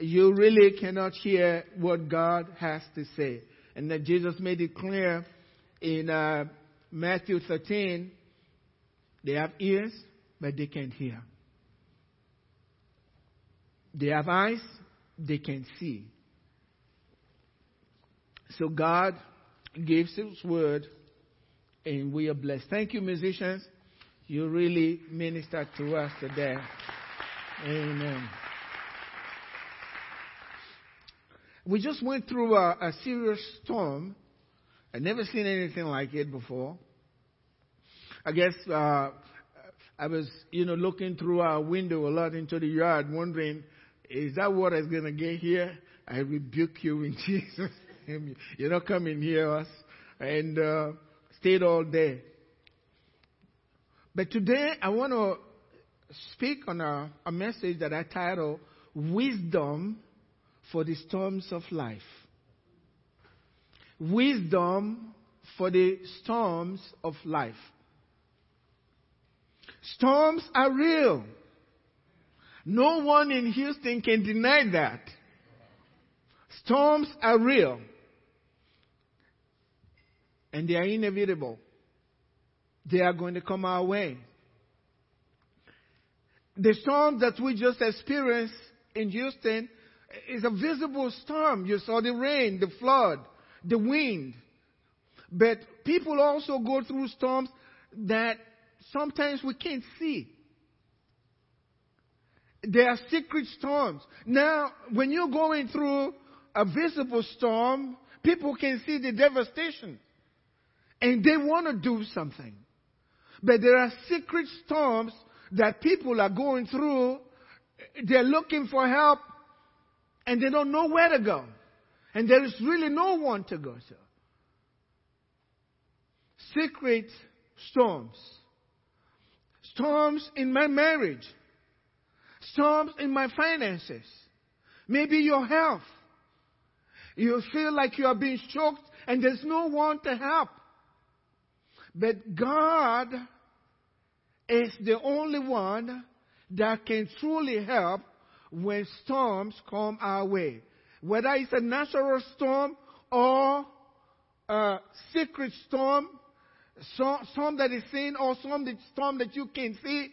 you really cannot hear what God has to say. And that Jesus made it clear in uh, Matthew 13 they have ears, but they can't hear. They have eyes, they can see. So God gives His word, and we are blessed. Thank you, musicians. You really ministered to us today. Amen. We just went through a, a serious storm. I've never seen anything like it before. I guess uh, I was, you know, looking through our window a lot into the yard, wondering, is that what is going to get here? I rebuke you in Jesus' name. You're not coming here, us. And uh, stayed all day. But today I want to speak on a, a message that I title Wisdom for the Storms of Life. Wisdom for the storms of life. Storms are real. No one in Houston can deny that. Storms are real. And they are inevitable. They are going to come our way. The storm that we just experienced in Houston is a visible storm. You saw the rain, the flood, the wind. But people also go through storms that sometimes we can't see. There are secret storms. Now, when you're going through a visible storm, people can see the devastation and they want to do something. But there are secret storms that people are going through. They're looking for help and they don't know where to go. And there is really no one to go to. Secret storms storms in my marriage, storms in my finances, maybe your health. You feel like you are being choked and there's no one to help. But God is the only one that can truly help when storms come our way. Whether it's a natural storm or a secret storm, some that is seen or some that storm that you can see,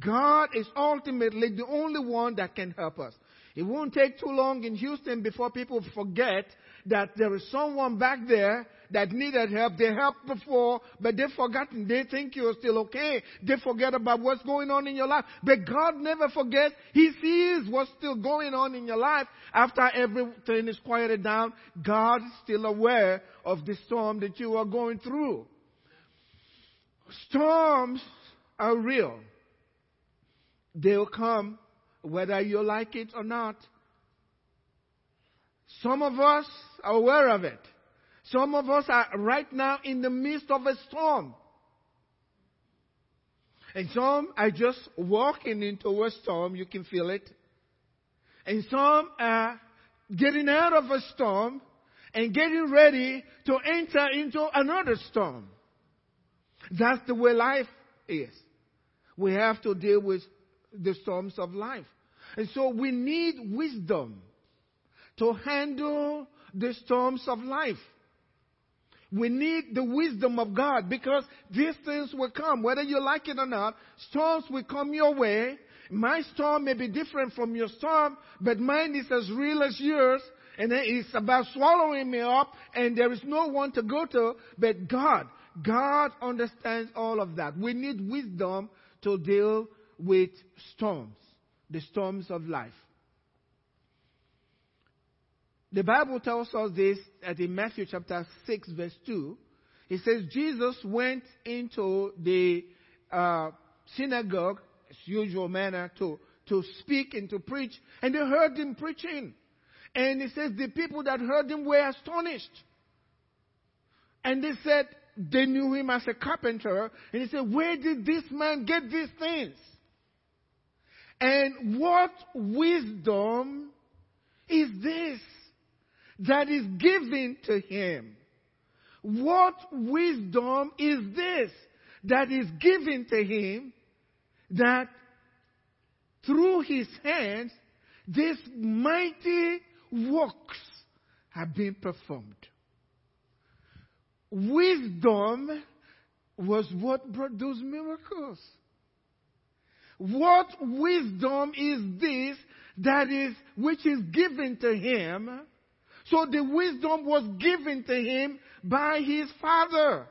God is ultimately the only one that can help us. It won't take too long in Houston before people forget that there is someone back there that needed help. They helped before, but they've forgotten. They think you're still okay. They forget about what's going on in your life. But God never forgets. He sees what's still going on in your life. After everything is quieted down, God is still aware of the storm that you are going through. Storms are real. They'll come whether you like it or not. Some of us are aware of it. Some of us are right now in the midst of a storm. And some are just walking into a storm, you can feel it. And some are getting out of a storm and getting ready to enter into another storm. That's the way life is. We have to deal with the storms of life. And so we need wisdom to handle the storms of life. We need the wisdom of God because these things will come, whether you like it or not. Storms will come your way. My storm may be different from your storm, but mine is as real as yours. And it's about swallowing me up, and there is no one to go to but God. God understands all of that. We need wisdom to deal with storms, the storms of life. The Bible tells us this at in Matthew chapter 6 verse 2. It says Jesus went into the uh, synagogue, as usual manner, to, to speak and to preach, and they heard him preaching. And it says the people that heard him were astonished. And they said, they knew him as a carpenter. And he said, Where did this man get these things? And what wisdom is this that is given to him? What wisdom is this that is given to him that through his hands these mighty works have been performed. Wisdom was what brought those miracles. What wisdom is this that is, which is given to him? So the wisdom was given to him by his father.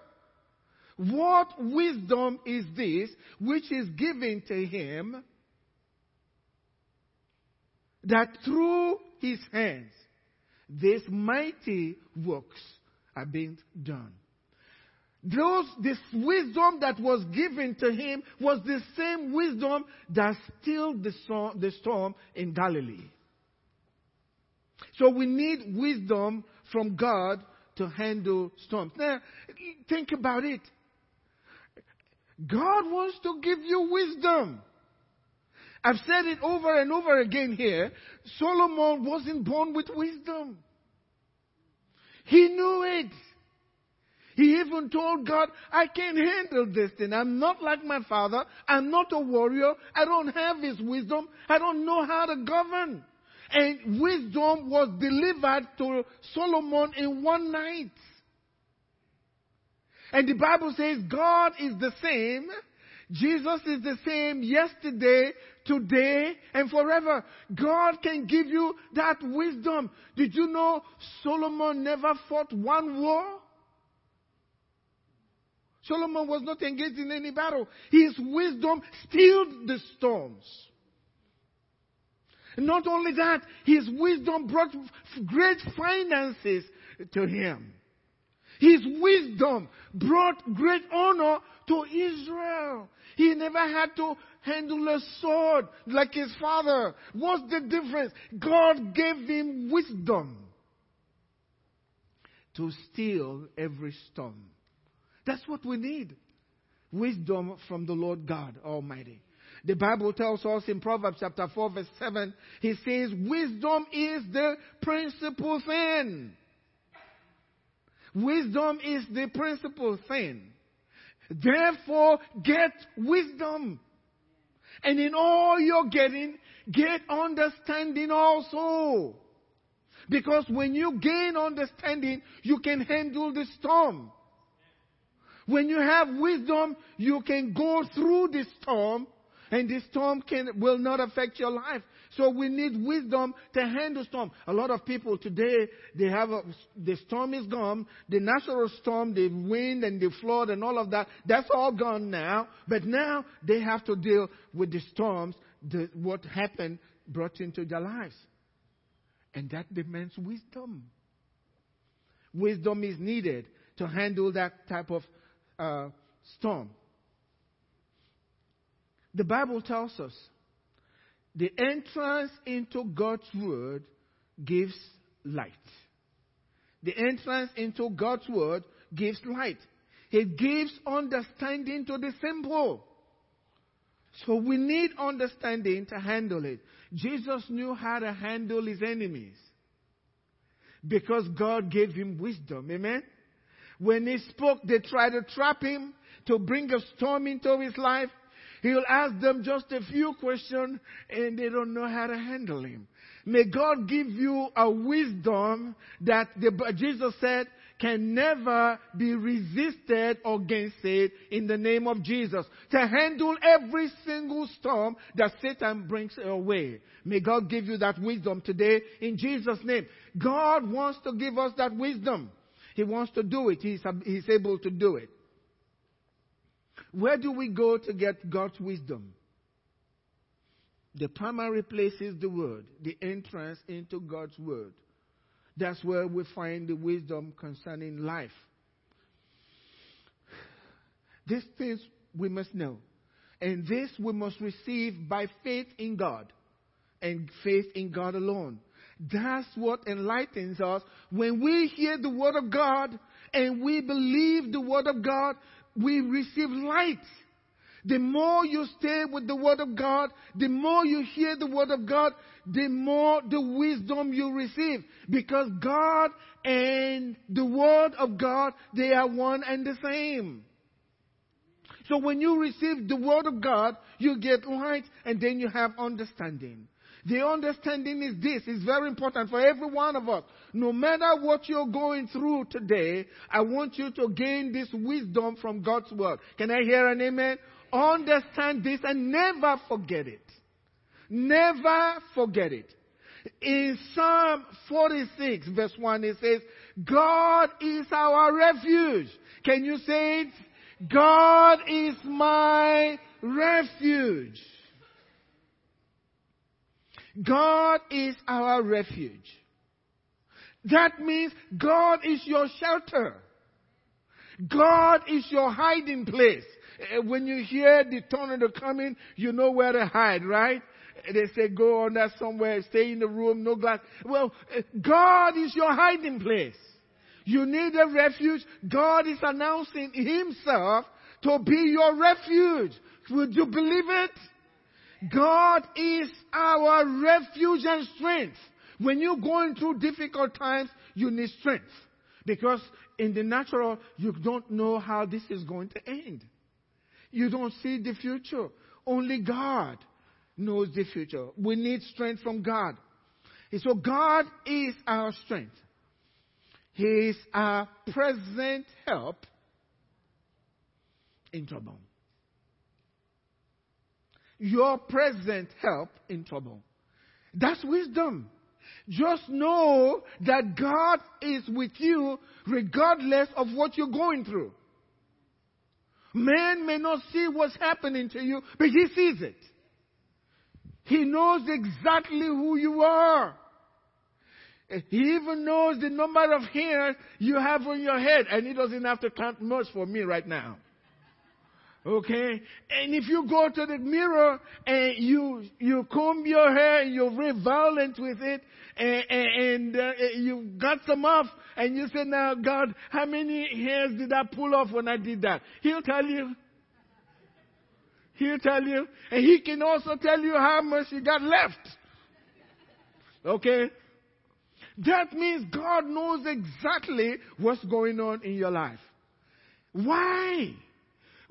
What wisdom is this which is given to him that through his hands these mighty works are being done? Those, this wisdom that was given to him was the same wisdom that stilled the storm, in Galilee. So we need wisdom from God to handle storms. Now, think about it. God wants to give you wisdom. I've said it over and over again here. Solomon wasn't born with wisdom. He knew it. He even told God, I can't handle this thing. I'm not like my father. I'm not a warrior. I don't have his wisdom. I don't know how to govern. And wisdom was delivered to Solomon in one night. And the Bible says God is the same. Jesus is the same yesterday, today, and forever. God can give you that wisdom. Did you know Solomon never fought one war? Solomon was not engaged in any battle. His wisdom stilled the storms. Not only that, his wisdom brought great finances to him. His wisdom brought great honor to Israel. He never had to handle a sword like his father. What's the difference? God gave him wisdom to steal every storm. That's what we need. Wisdom from the Lord God Almighty. The Bible tells us in Proverbs chapter 4 verse 7, he says, wisdom is the principal thing. Wisdom is the principal thing. Therefore, get wisdom. And in all you're getting, get understanding also. Because when you gain understanding, you can handle the storm. When you have wisdom, you can go through the storm and the storm can, will not affect your life. So we need wisdom to handle storm. A lot of people today, they have a, the storm is gone, the natural storm, the wind and the flood and all of that, that's all gone now. But now they have to deal with the storms, the, what happened brought into their lives. And that demands wisdom. Wisdom is needed to handle that type of uh, storm. The Bible tells us the entrance into God's Word gives light. The entrance into God's Word gives light. It gives understanding to the simple. So we need understanding to handle it. Jesus knew how to handle his enemies because God gave him wisdom. Amen? When he spoke, they tried to trap him to bring a storm into his life. He'll ask them just a few questions and they don't know how to handle him. May God give you a wisdom that the, Jesus said can never be resisted or gainsaid in the name of Jesus to handle every single storm that Satan brings your way. May God give you that wisdom today in Jesus' name. God wants to give us that wisdom. He wants to do it. He's, he's able to do it. Where do we go to get God's wisdom? The primary place is the Word, the entrance into God's Word. That's where we find the wisdom concerning life. These things we must know. And this we must receive by faith in God and faith in God alone. That's what enlightens us. When we hear the Word of God and we believe the Word of God, we receive light. The more you stay with the Word of God, the more you hear the Word of God, the more the wisdom you receive. Because God and the Word of God, they are one and the same. So when you receive the Word of God, you get light and then you have understanding. The understanding is this. It's very important for every one of us. No matter what you're going through today, I want you to gain this wisdom from God's word. Can I hear an amen? Understand this and never forget it. Never forget it. In Psalm 46 verse 1 it says, God is our refuge. Can you say it? God is my refuge. God is our refuge. That means God is your shelter. God is your hiding place. Eh, when you hear the tornado coming, you know where to hide, right? They say go under somewhere, stay in the room, no glass. Well, eh, God is your hiding place. You need a refuge. God is announcing Himself to be your refuge. Would you believe it? God is our refuge and strength. When you're going through difficult times, you need strength. Because in the natural, you don't know how this is going to end. You don't see the future. Only God knows the future. We need strength from God. And so God is our strength. He is our present help in trouble your present help in trouble. That's wisdom. Just know that God is with you regardless of what you're going through. Man may not see what's happening to you, but he sees it. He knows exactly who you are. He even knows the number of hairs you have on your head, and he doesn't have to count much for me right now. Okay? And if you go to the mirror and you, you comb your hair and you're very violent with it and, and, uh, you got some off and you say, now God, how many hairs did I pull off when I did that? He'll tell you. He'll tell you. And he can also tell you how much you got left. Okay? That means God knows exactly what's going on in your life. Why?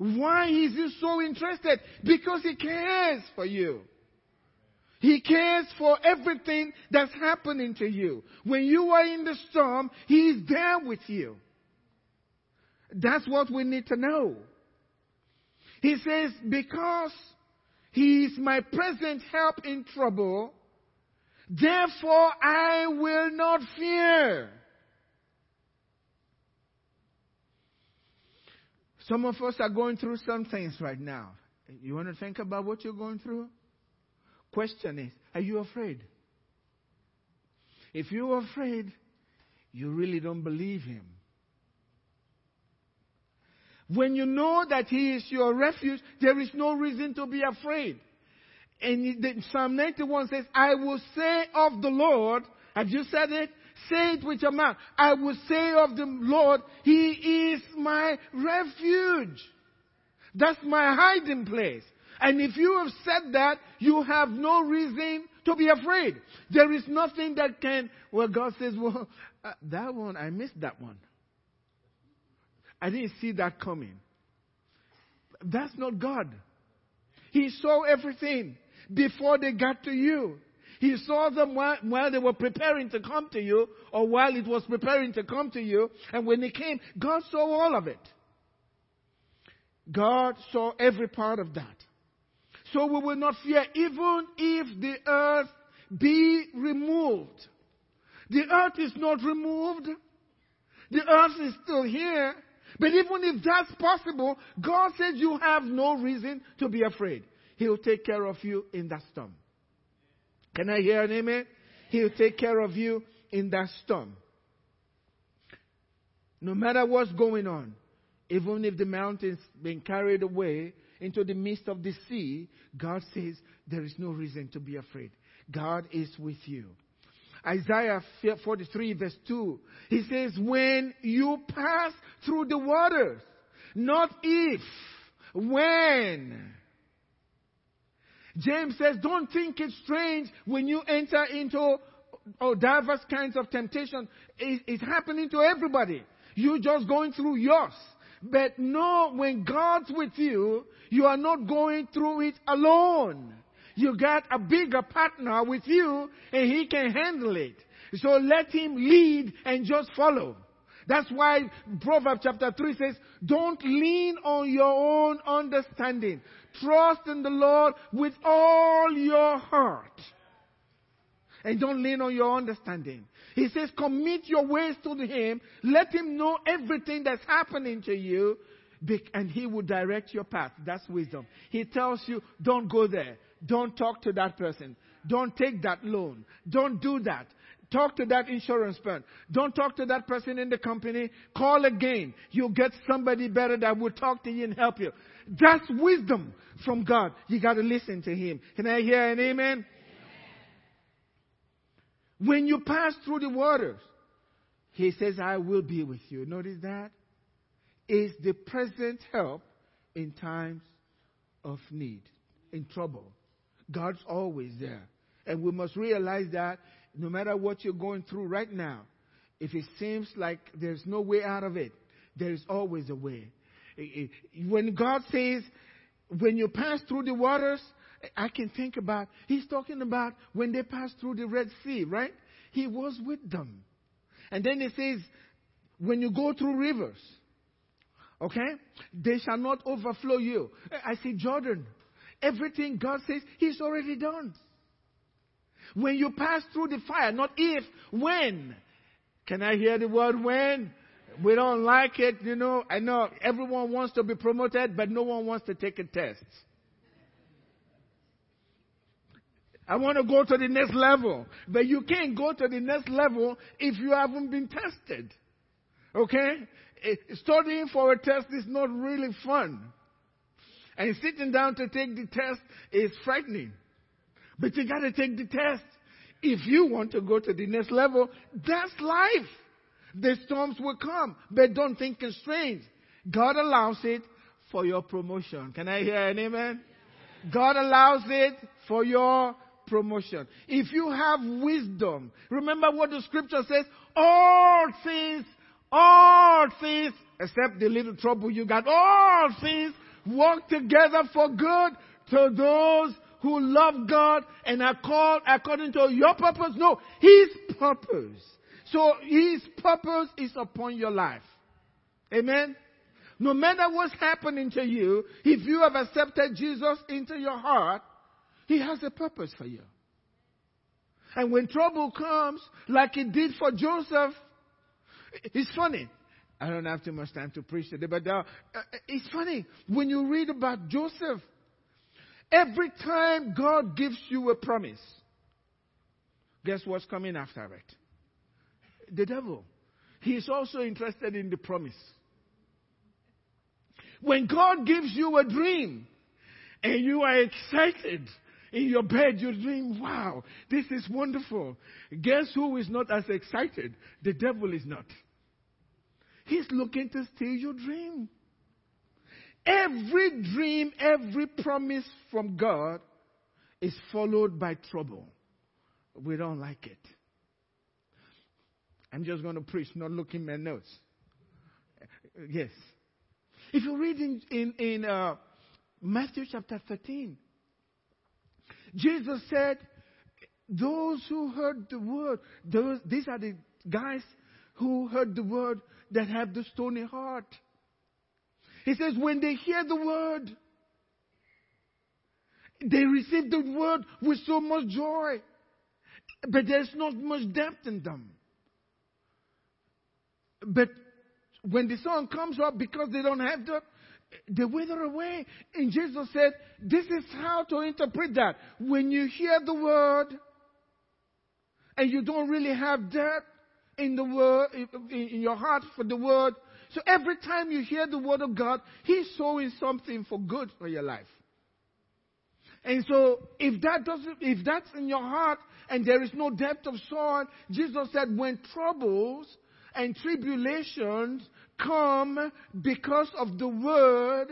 Why is he so interested? Because he cares for you. He cares for everything that's happening to you. When you are in the storm, He is there with you. That's what we need to know. He says, because He is my present help in trouble, therefore I will not fear. Some of us are going through some things right now. You want to think about what you're going through? Question is, are you afraid? If you're afraid, you really don't believe him. When you know that he is your refuge, there is no reason to be afraid. And Psalm 91 says, I will say of the Lord, have you said it? Say it with your mouth. I will say of the Lord, He is my refuge. That's my hiding place. And if you have said that, you have no reason to be afraid. There is nothing that can, well, God says, well, uh, that one, I missed that one. I didn't see that coming. That's not God. He saw everything before they got to you. He saw them while, while they were preparing to come to you, or while it was preparing to come to you. And when it came, God saw all of it. God saw every part of that. So we will not fear, even if the earth be removed. The earth is not removed. The earth is still here. But even if that's possible, God says you have no reason to be afraid. He'll take care of you in that storm. Can I hear an amen? He'll take care of you in that storm. No matter what's going on, even if the mountains being carried away into the midst of the sea, God says there is no reason to be afraid. God is with you. Isaiah 43 verse 2, he says, when you pass through the waters, not if, when. James says, don't think it's strange when you enter into oh, diverse kinds of temptation. It's, it's happening to everybody. You're just going through yours. But no, when God's with you, you are not going through it alone. you got a bigger partner with you and he can handle it. So let him lead and just follow. That's why Proverbs chapter 3 says, don't lean on your own understanding. Trust in the Lord with all your heart. And don't lean on your understanding. He says, commit your ways to him. Let him know everything that's happening to you. And he will direct your path. That's wisdom. He tells you, don't go there. Don't talk to that person. Don't take that loan. Don't do that. Talk to that insurance firm. Don't talk to that person in the company. Call again. You'll get somebody better that will talk to you and help you. That's wisdom from God. You got to listen to Him. Can I hear an amen? amen? When you pass through the waters, He says, I will be with you. Notice that? Is the present help in times of need, in trouble. God's always there. And we must realize that no matter what you're going through right now, if it seems like there's no way out of it, there is always a way. When God says, when you pass through the waters, I can think about, He's talking about when they passed through the Red Sea, right? He was with them. And then He says, when you go through rivers, okay, they shall not overflow you. I say, Jordan, everything God says, He's already done. When you pass through the fire, not if, when. Can I hear the word when? We don't like it, you know. I know everyone wants to be promoted, but no one wants to take a test. I want to go to the next level. But you can't go to the next level if you haven't been tested. Okay? Eh, studying for a test is not really fun. And sitting down to take the test is frightening. But you gotta take the test. If you want to go to the next level, that's life. The storms will come, but don't think strange. God allows it for your promotion. Can I hear an amen? God allows it for your promotion. If you have wisdom, remember what the scripture says, all things, all things, except the little trouble you got, all things work together for good to those who love God and are called according to your purpose. No, His purpose. So His purpose is upon your life. Amen. No matter what's happening to you, if you have accepted Jesus into your heart, He has a purpose for you. And when trouble comes, like it did for Joseph, it's funny. I don't have too much time to preach today, but uh, it's funny when you read about Joseph. Every time God gives you a promise, guess what's coming after it? The devil. He is also interested in the promise. When God gives you a dream and you are excited in your bed, you dream, wow, this is wonderful. Guess who is not as excited? The devil is not. He's looking to steal your dream. Every dream, every promise from God is followed by trouble. We don't like it. I'm just going to preach, not looking at my notes. Yes. If you read in, in, in uh, Matthew chapter 13, Jesus said, Those who heard the word, those, these are the guys who heard the word that have the stony heart. He says, when they hear the word, they receive the word with so much joy, but there's not much depth in them. But when the sun comes up, because they don't have that, they wither away. And Jesus said, This is how to interpret that. When you hear the word and you don't really have depth in the word, in your heart for the word, so every time you hear the word of God, He's sowing something for good for your life. And so if that doesn't, if that's in your heart and there is no depth of soil, Jesus said when troubles and tribulations come because of the word,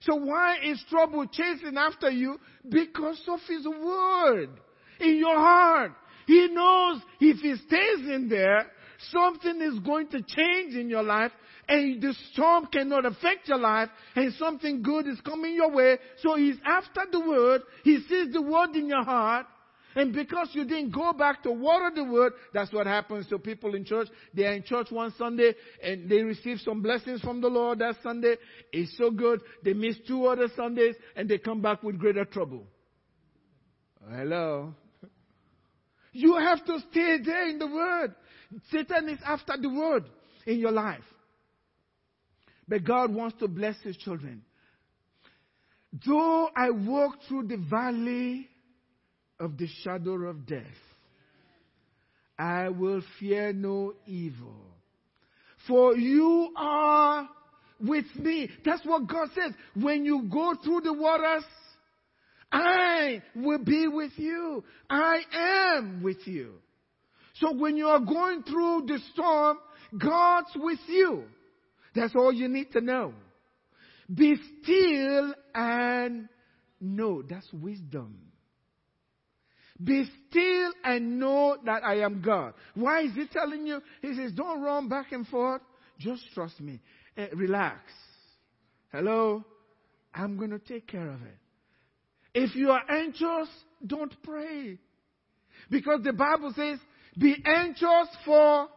so why is trouble chasing after you? Because of his word in your heart. He knows if he stays in there, something is going to change in your life and the storm cannot affect your life and something good is coming your way. So he's after the word. He sees the word in your heart. And because you didn't go back to water the word, that's what happens to people in church. They are in church one Sunday and they receive some blessings from the Lord that Sunday. It's so good. They miss two other Sundays and they come back with greater trouble. Hello. You have to stay there in the word. Satan is after the word in your life. But God wants to bless his children. Though I walk through the valley of the shadow of death, I will fear no evil. For you are with me. That's what God says. When you go through the waters, I will be with you. I am with you. So when you are going through the storm, God's with you. That's all you need to know. Be still and know. That's wisdom. Be still and know that I am God. Why is he telling you? He says, don't run back and forth. Just trust me. Uh, relax. Hello? I'm going to take care of it. If you are anxious, don't pray. Because the Bible says, be anxious for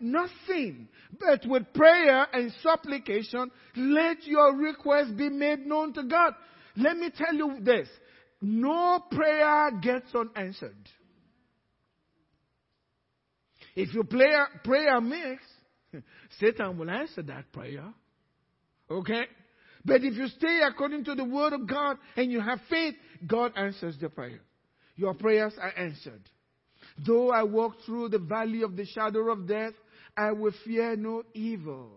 nothing, but with prayer and supplication, let your request be made known to God. Let me tell you this. No prayer gets unanswered. If you pray, prayer mix, Satan will answer that prayer. Okay? But if you stay according to the word of God and you have faith, God answers the prayer. Your prayers are answered. Though I walk through the valley of the shadow of death, I will fear no evil.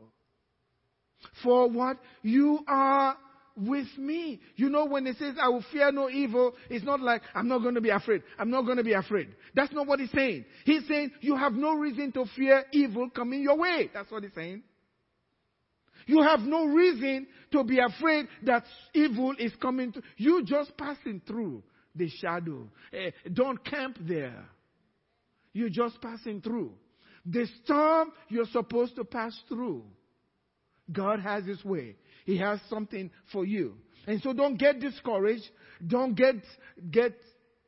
For what? You are with me. You know, when it says, I will fear no evil, it's not like, I'm not going to be afraid. I'm not going to be afraid. That's not what he's saying. He's saying, you have no reason to fear evil coming your way. That's what he's saying. You have no reason to be afraid that evil is coming to you just passing through the shadow. Eh, don't camp there. You're just passing through. The storm you're supposed to pass through. God has his way. He has something for you. And so don't get discouraged. Don't get, get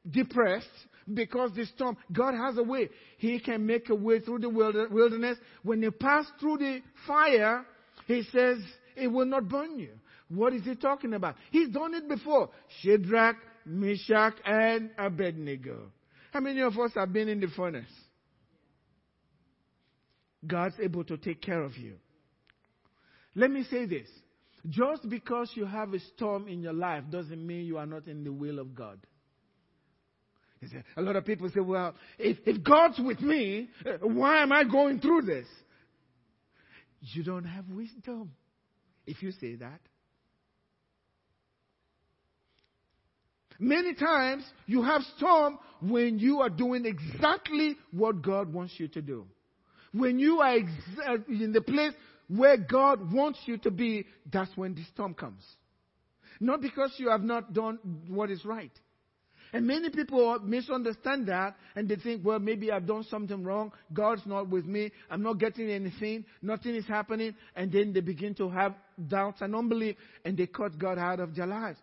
depressed because the storm, God has a way. He can make a way through the wilderness. When you pass through the fire, he says, it will not burn you. What is he talking about? He's done it before. Shadrach, Meshach, and Abednego. How many of us have been in the furnace? God's able to take care of you. Let me say this. Just because you have a storm in your life doesn't mean you are not in the will of God. A lot of people say, well, if, if God's with me, uh, why am I going through this? You don't have wisdom if you say that. Many times you have storm when you are doing exactly what God wants you to do. When you are exa- uh, in the place where God wants you to be, that's when the storm comes. Not because you have not done what is right. And many people misunderstand that and they think, well, maybe I've done something wrong. God's not with me. I'm not getting anything. Nothing is happening. And then they begin to have doubts and unbelief and they cut God out of their lives.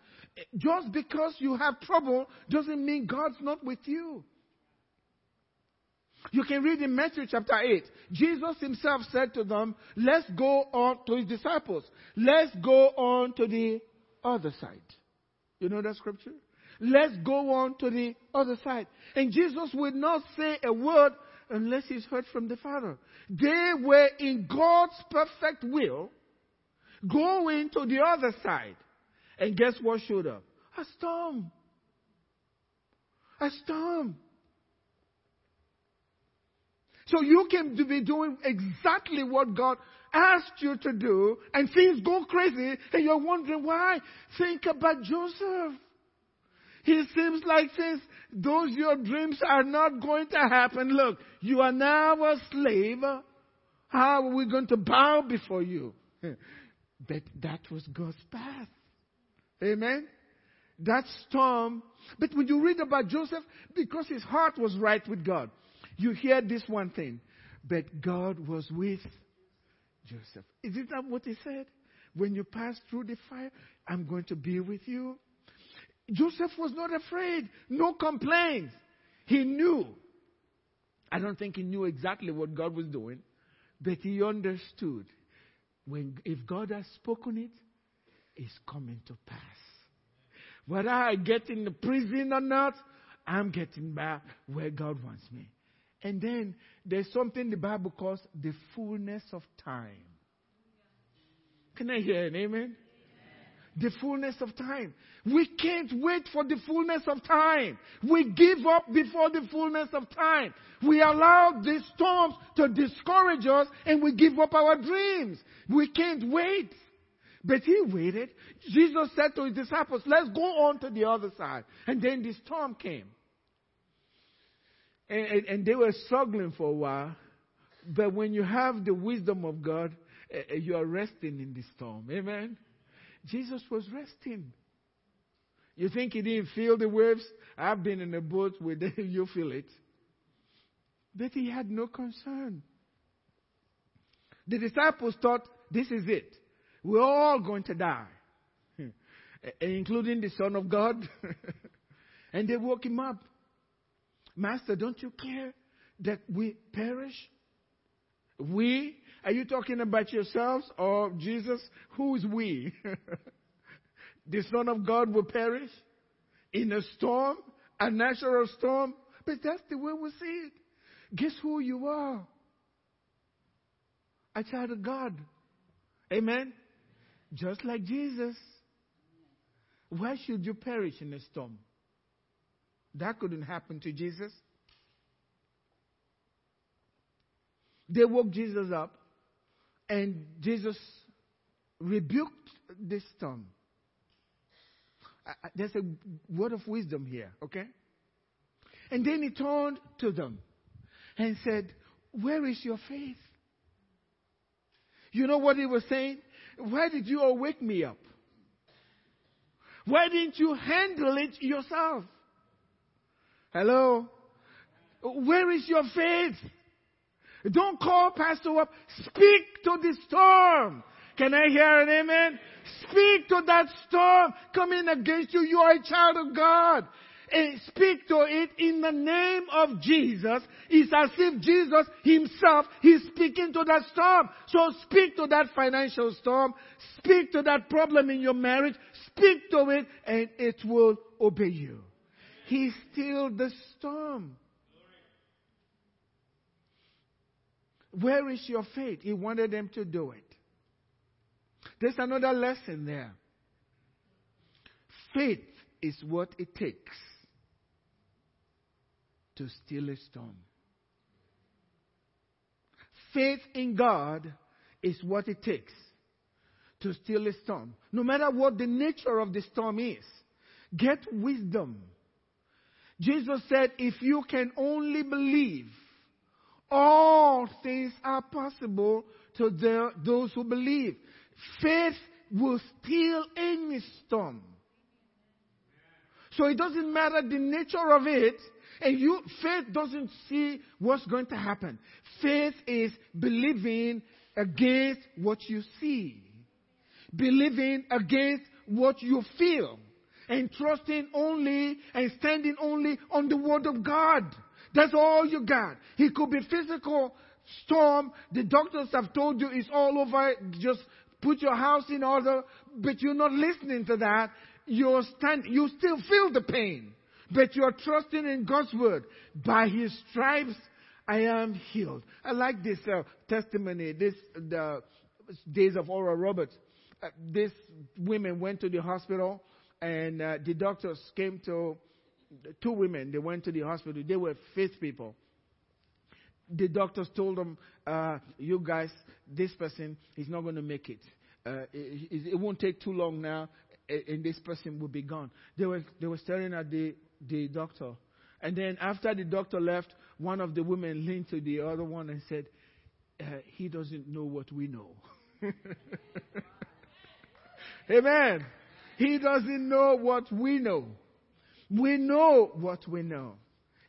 Just because you have trouble doesn't mean God's not with you. You can read in Matthew chapter 8. Jesus himself said to them, let's go on to his disciples. Let's go on to the other side. You know that scripture? Let's go on to the other side. And Jesus would not say a word unless he's heard from the Father. They were in God's perfect will going to the other side. And guess what showed up? A storm. A storm. So you can be doing exactly what God asked you to do, and things go crazy, and you're wondering why. Think about Joseph. He seems like since those your dreams are not going to happen, look, you are now a slave. How are we going to bow before you? But that was God's path. Amen. That storm. But when you read about Joseph, because his heart was right with God, you hear this one thing. But God was with Joseph. Isn't that what he said? When you pass through the fire, I'm going to be with you. Joseph was not afraid, no complaints. He knew. I don't think he knew exactly what God was doing, but he understood. When, if God has spoken it, it's coming to pass. Whether I get in the prison or not, I'm getting back where God wants me. And then there's something the Bible calls the fullness of time. Can I hear an amen? The fullness of time. We can't wait for the fullness of time. We give up before the fullness of time. We allow the storms to discourage us and we give up our dreams. We can't wait. But he waited. Jesus said to his disciples, let's go on to the other side. And then the storm came. And, and, and they were struggling for a while. But when you have the wisdom of God, uh, you are resting in the storm. Amen? Jesus was resting. You think he didn't feel the waves? I've been in a boat with you feel it. But he had no concern. The disciples thought, this is it. We're all going to die, hmm. including the Son of God. and they woke him up. Master, don't you care that we perish? We? Are you talking about yourselves or Jesus? Who is we? the Son of God will perish in a storm, a natural storm. But that's the way we see it. Guess who you are? A child of God. Amen? Just like Jesus. Why should you perish in a storm? That couldn't happen to Jesus. They woke Jesus up, and Jesus rebuked the storm. There's a word of wisdom here, okay? And then he turned to them and said, Where is your faith? You know what he was saying? Why did you all wake me up? Why didn't you handle it yourself? Hello? Where is your faith? Don't call pastor up. Speak to the storm. Can I hear an amen? Speak to that storm coming against you. You are a child of God. Speak to it in the name of Jesus. It's as if Jesus himself is speaking to that storm. So speak to that financial storm. Speak to that problem in your marriage. Speak to it and it will obey you. He stilled the storm. Where is your faith? He wanted them to do it. There's another lesson there. Faith is what it takes to still a storm. Faith in God is what it takes to still a storm. No matter what the nature of the storm is, get wisdom. Jesus said, if you can only believe, all things are possible to the, those who believe. Faith will still any storm. So it doesn't matter the nature of it, and you, faith doesn't see what's going to happen. Faith is believing against what you see. Believing against what you feel. And trusting only and standing only on the word of God. That's all you got. It could be physical storm. The doctors have told you it's all over. Just put your house in order, but you're not listening to that. You're stand, you still feel the pain, but you're trusting in God's word. By His stripes, I am healed. I like this uh, testimony. This the days of Oral Roberts. Uh, this women went to the hospital, and uh, the doctors came to two women, they went to the hospital. They were faith people. The doctors told them, uh, you guys, this person is not going to make it. Uh, it. it. won't take too long now, and this person will be gone. They were, they were staring at the, the doctor. And then after the doctor left, one of the women leaned to the other one and said, uh, He doesn't know what we know. Amen. He doesn't know what we know. We know what we know.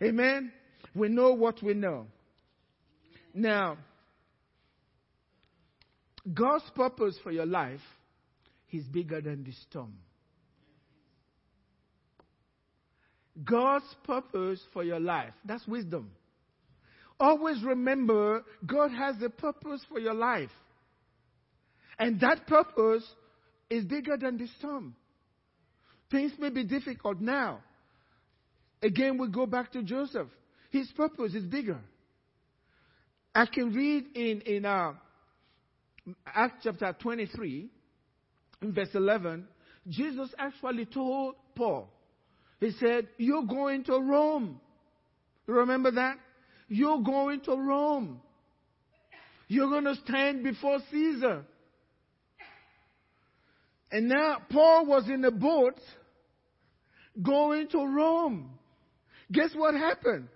Amen? We know what we know. Now, God's purpose for your life is bigger than the storm. God's purpose for your life, that's wisdom. Always remember God has a purpose for your life. And that purpose is bigger than the storm. Things may be difficult now. Again, we go back to Joseph. His purpose is bigger. I can read in, in uh, Acts chapter 23, in verse 11, Jesus actually told Paul, He said, You're going to Rome. You remember that? You're going to Rome. You're going to stand before Caesar. And now Paul was in a boat going to Rome. Guess what happened?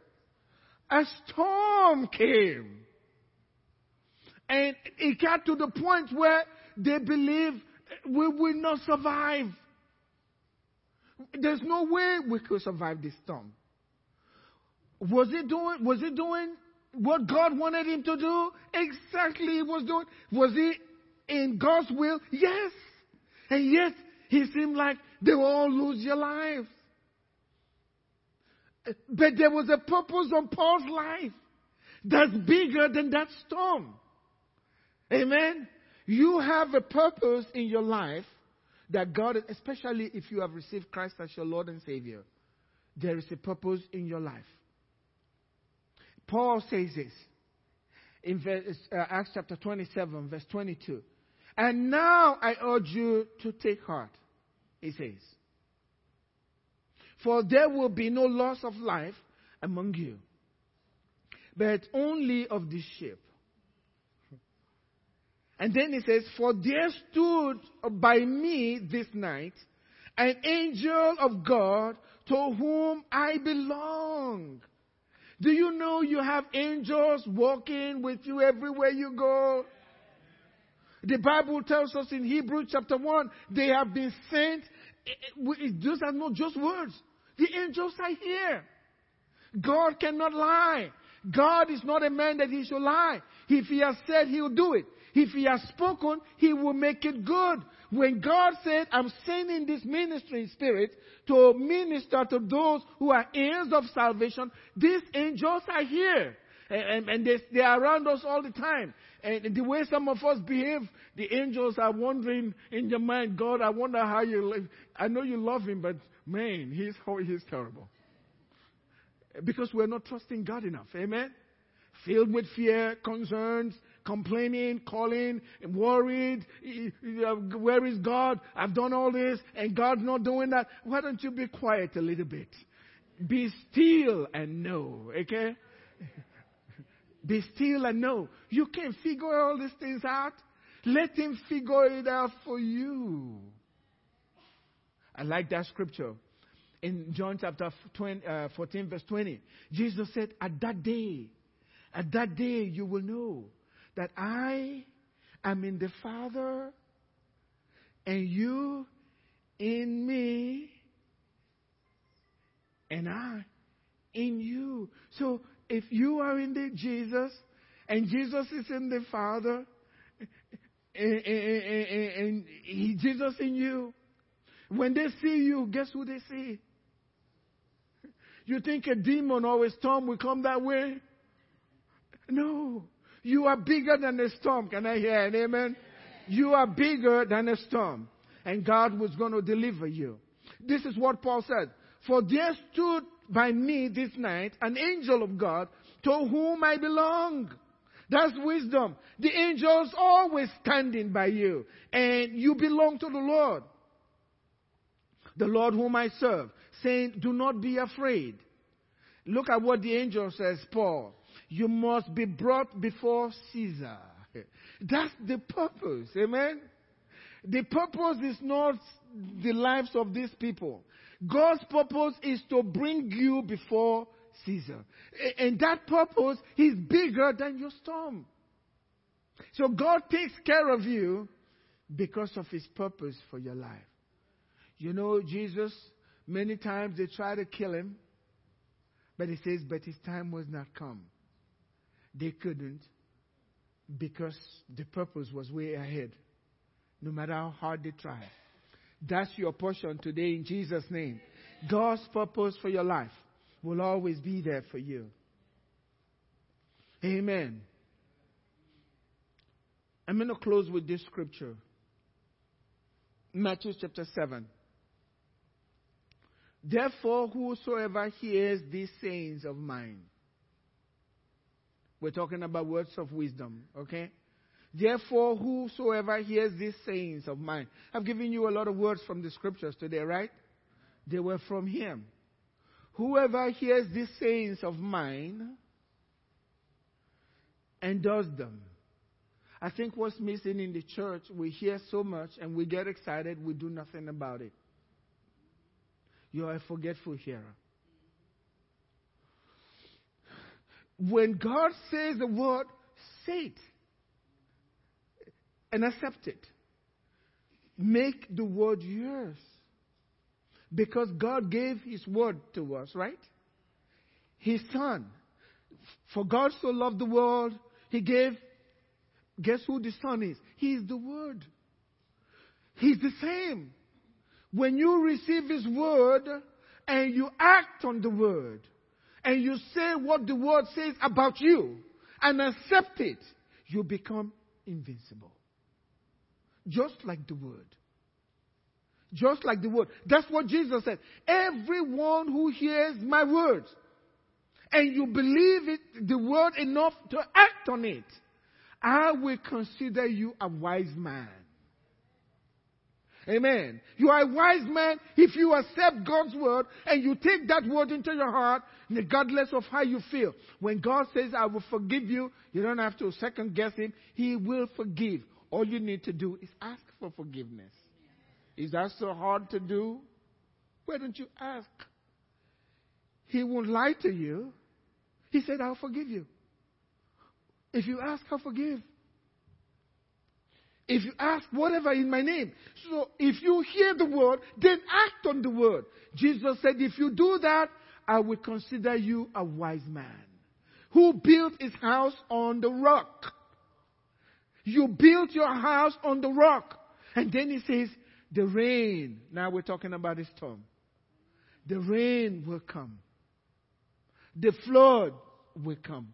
A storm came. And it got to the point where they believe we will not survive. There's no way we could survive this storm. Was he doing, was he doing what God wanted him to do? Exactly he was doing. Was he in God's will? Yes. And yet, he seemed like they will all lose their lives. But there was a purpose on Paul's life that's bigger than that storm. Amen. You have a purpose in your life that God, especially if you have received Christ as your Lord and Savior, there is a purpose in your life. Paul says this in verse, uh, Acts chapter 27, verse 22. And now I urge you to take heart, he says. For there will be no loss of life among you, but only of the sheep. And then he says, For there stood by me this night an angel of God to whom I belong. Do you know you have angels walking with you everywhere you go? The Bible tells us in Hebrews chapter 1, they have been sent. Eh, eh, those are not just words. The angels are here. God cannot lie. God is not a man that he should lie. If he has said, he will do it. If he has spoken, he will make it good. When God said, I'm sending this ministry spirit to minister to those who are heirs of salvation, these angels are here. And, and, they, they are around us all the time. And the way some of us behave, the angels are wondering in your mind, God, I wonder how you live. I know you love him, but man, he's, oh, he's terrible. Because we're not trusting God enough. Amen? Filled with fear, concerns, complaining, calling, worried. Where is God? I've done all this and God's not doing that. Why don't you be quiet a little bit? Be still and know, okay? Be still and know. You can figure all these things out. Let Him figure it out for you. I like that scripture in John chapter 20, uh, 14, verse 20. Jesus said, At that day, at that day you will know that I am in the Father and you in me and I in you. So if you are in the Jesus and Jesus is in the Father and, and, and, and he, Jesus in you, when they see you, guess who they see? You think a demon or a storm will come that way? No. You are bigger than a storm. Can I hear an amen? You are bigger than a storm. And God was going to deliver you. This is what Paul said. For there stood by me this night an angel of God to whom I belong. That's wisdom. The angels always standing by you. And you belong to the Lord. The Lord whom I serve. Saying, do not be afraid. Look at what the angel says, Paul you must be brought before Caesar. That's the purpose. Amen. The purpose is not the lives of these people. God's purpose is to bring you before Caesar. And that purpose is bigger than your storm. So God takes care of you because of his purpose for your life. You know, Jesus, many times they try to kill him, but he says, but his time was not come. They couldn't because the purpose was way ahead, no matter how hard they tried. That's your portion today in Jesus' name. God's purpose for your life will always be there for you. Amen. I'm going to close with this scripture Matthew chapter 7. Therefore, whosoever hears these sayings of mine, we're talking about words of wisdom, okay? Therefore, whosoever hears these sayings of mine, I've given you a lot of words from the scriptures today, right? They were from him. Whoever hears these sayings of mine and does them. I think what's missing in the church, we hear so much and we get excited, we do nothing about it. You're a forgetful hearer. When God says the word, say it and accept it. Make the word yours. Because God gave His word to us, right? His Son. For God so loved the world, He gave. Guess who the Son is? He is the Word. He's the same. When you receive His word and you act on the word and you say what the word says about you and accept it, you become invincible. Just like the word. Just like the word. That's what Jesus said. Everyone who hears my words and you believe it, the word enough to act on it, I will consider you a wise man. Amen. You are a wise man if you accept God's word and you take that word into your heart, regardless of how you feel. When God says, I will forgive you, you don't have to second guess Him. He will forgive. All you need to do is ask for forgiveness. Is that so hard to do? Why don't you ask? He won't lie to you. He said, I'll forgive you. If you ask, I'll forgive. If you ask whatever in my name. So if you hear the word, then act on the word. Jesus said, if you do that, I will consider you a wise man who built his house on the rock. You built your house on the rock. And then he says, the rain, now we're talking about a storm. The rain will come. The flood will come.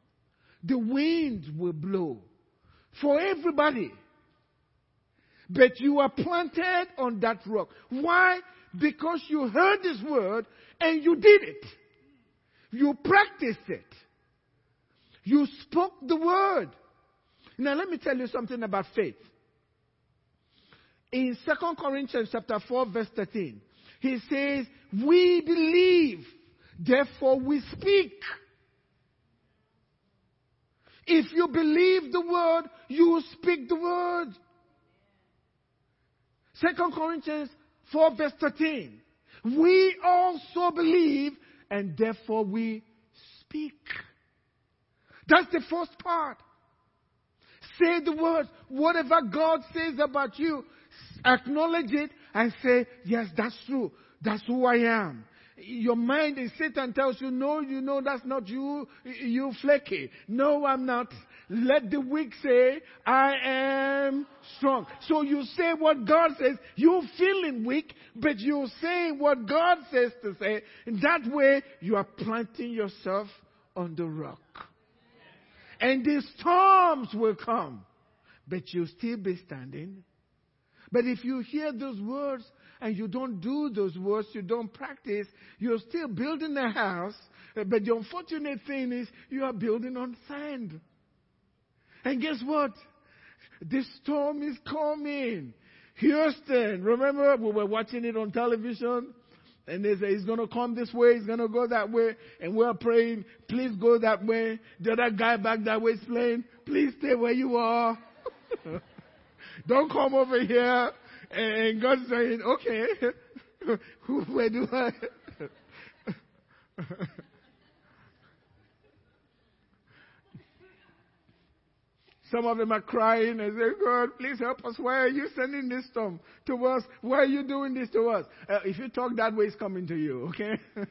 The wind will blow for everybody. But you are planted on that rock. Why? Because you heard this word and you did it. You practiced it. You spoke the word. Now let me tell you something about faith. In 2 Corinthians chapter 4 verse 13, he says, we believe, therefore we speak. If you believe the word, you speak the word. 2 Corinthians 4 verse 13. We also believe and therefore we speak. That's the first part. Say the words. Whatever God says about you, acknowledge it and say, yes, that's true. That's who I am. Your mind is Satan tells you, no, you know that's not you, you flaky. No, I'm not. Let the weak say, I am strong. So you say what God says. You're feeling weak, but you say what God says to say. In that way, you are planting yourself on the rock. And the storms will come, but you'll still be standing. But if you hear those words and you don't do those words, you don't practice, you're still building a house. But the unfortunate thing is you are building on sand. And guess what? The storm is coming. Houston, remember we were watching it on television? And they say, he's going to come this way, he's going to go that way. And we're praying, please go that way. The other guy back that way is playing, please stay where you are. Don't come over here. And God's saying, okay, where do I? Some of them are crying and say, God, please help us. Why are you sending this storm to us? Why are you doing this to us? Uh, if you talk that way, it's coming to you, okay?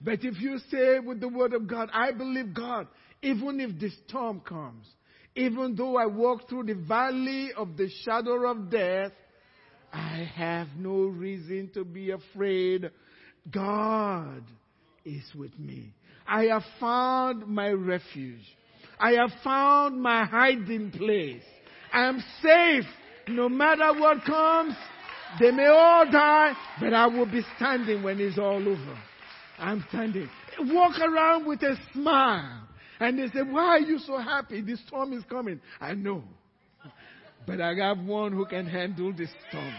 but if you say with the word of God, I believe God, even if the storm comes, Even though I walk through the valley of the shadow of death, I have no reason to be afraid. God is with me. I have found my refuge. I have found my hiding place. I am safe no matter what comes. They may all die, but I will be standing when it's all over. I'm standing. Walk around with a smile. And they say, Why are you so happy? The storm is coming. I know. But I have one who can handle the storm.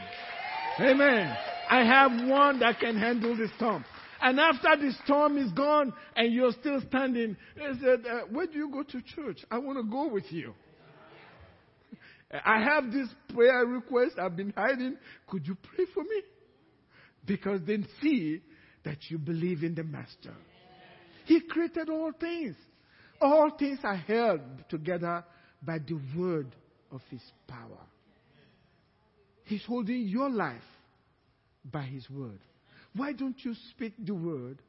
Amen. I have one that can handle the storm. And after the storm is gone and you're still standing, they said, uh, Where do you go to church? I want to go with you. I have this prayer request I've been hiding. Could you pray for me? Because they see that you believe in the Master. He created all things. All things are held together by the word of His power. He's holding your life by His word. Why don't you speak the word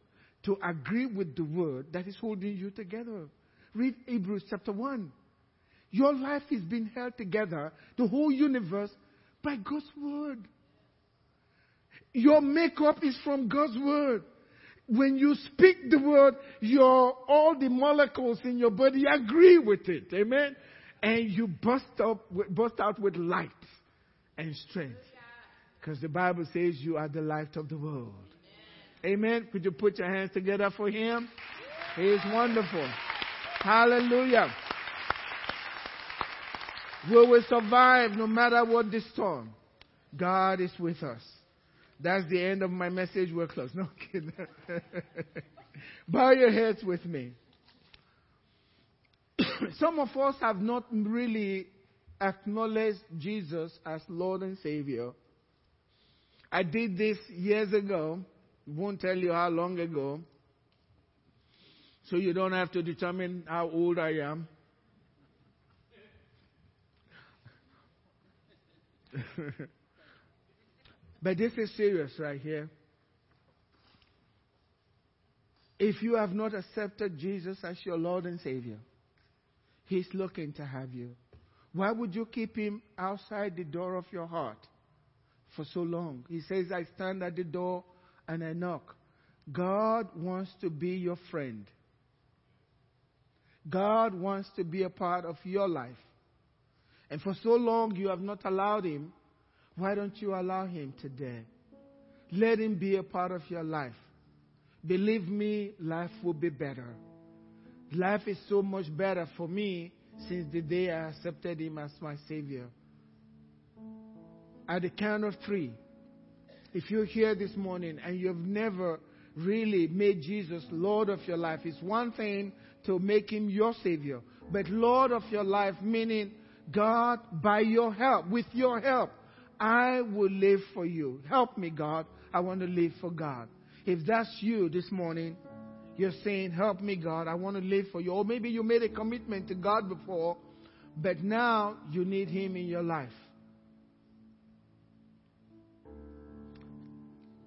to agree with the word that is holding you together? Read Hebrews chapter 1. Your life is being held together, the whole universe, by God's word. Your makeup is from God's word. When you speak the word, your all the molecules in your body agree with it. Amen. And you bust up, burst out with light and strength. Because the Bible says you are the light of the world. Amen. Could you put your hands together for him? He is wonderful. Hallelujah. We will survive no matter what the storm. God is with us. That's the end of my message. We're close. No kidding. Bow your heads with me. Some of us have not really acknowledged Jesus as Lord and Savior. I did this years ago. Won't tell you how long ago. So you don't have to determine how old I am. but this is serious right here. If you have not accepted Jesus as your Lord and Savior, He's looking to have you. Why would you keep Him outside the door of your heart for so long? He says, I stand at the door and I knock. God wants to be your friend. God wants to be a part of your life. And for so long you have not allowed Him, why don't you allow Him today? Let Him be a part of your life. Believe me, life will be better. Life is so much better for me since the day I accepted Him as my Savior. At the count of three, if you're here this morning and you've never really made Jesus Lord of your life, it's one thing to make Him your Savior, but Lord of your life, meaning God, by your help, with your help, I will live for you. Help me, God. I want to live for God. If that's you this morning, you're saying, Help me, God. I want to live for you. Or maybe you made a commitment to God before, but now you need Him in your life.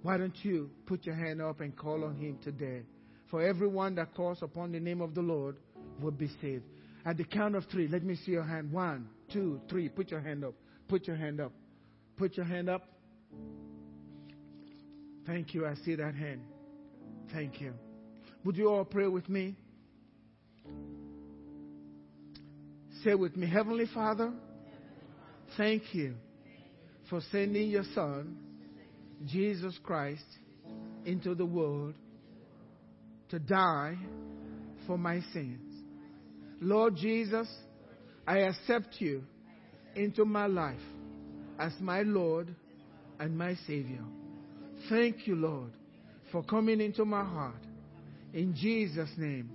Why don't you put your hand up and call on Him today? For everyone that calls upon the name of the Lord will be saved. At the count of three, let me see your hand. One, two, three. Put your hand up. Put your hand up. Put your hand up. Thank you. I see that hand. Thank you. Would you all pray with me? Say with me, Heavenly Father, thank you for sending your Son, Jesus Christ, into the world to die for my sins. Lord Jesus, I accept you into my life as my Lord and my Savior. Thank you, Lord, for coming into my heart. In Jesus' name,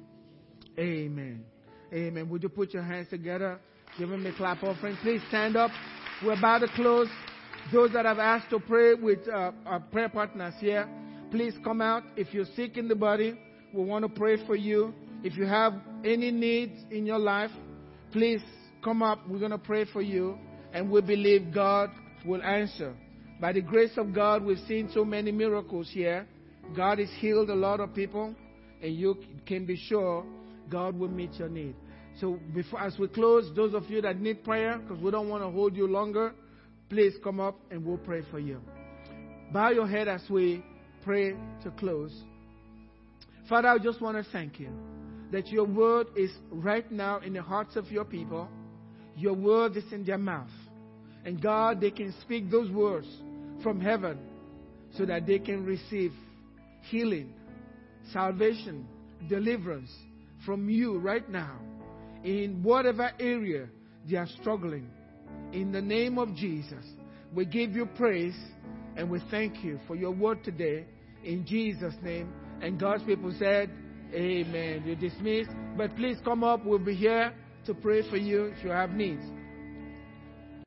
amen. Amen. Would you put your hands together? Give him a clap offering. Please stand up. We're about to close. Those that have asked to pray with uh, our prayer partners here, please come out. If you're sick in the body, we want to pray for you. If you have any needs in your life, please come up. We're going to pray for you, and we believe God will answer. By the grace of God, we've seen so many miracles here. God has healed a lot of people, and you can be sure God will meet your need. So before, as we close, those of you that need prayer, because we don't want to hold you longer, please come up and we'll pray for you. Bow your head as we pray to close. Father, I just want to thank you that your word is right now in the hearts of your people. Your word is in their mouth. And God, they can speak those words from heaven so that they can receive healing, salvation, deliverance from you right now in whatever area they are struggling. In the name of Jesus, we give you praise and we thank you for your word today. In Jesus' name. And God's people said, Amen. You're dismissed. But please come up. We'll be here to pray for you if you have needs.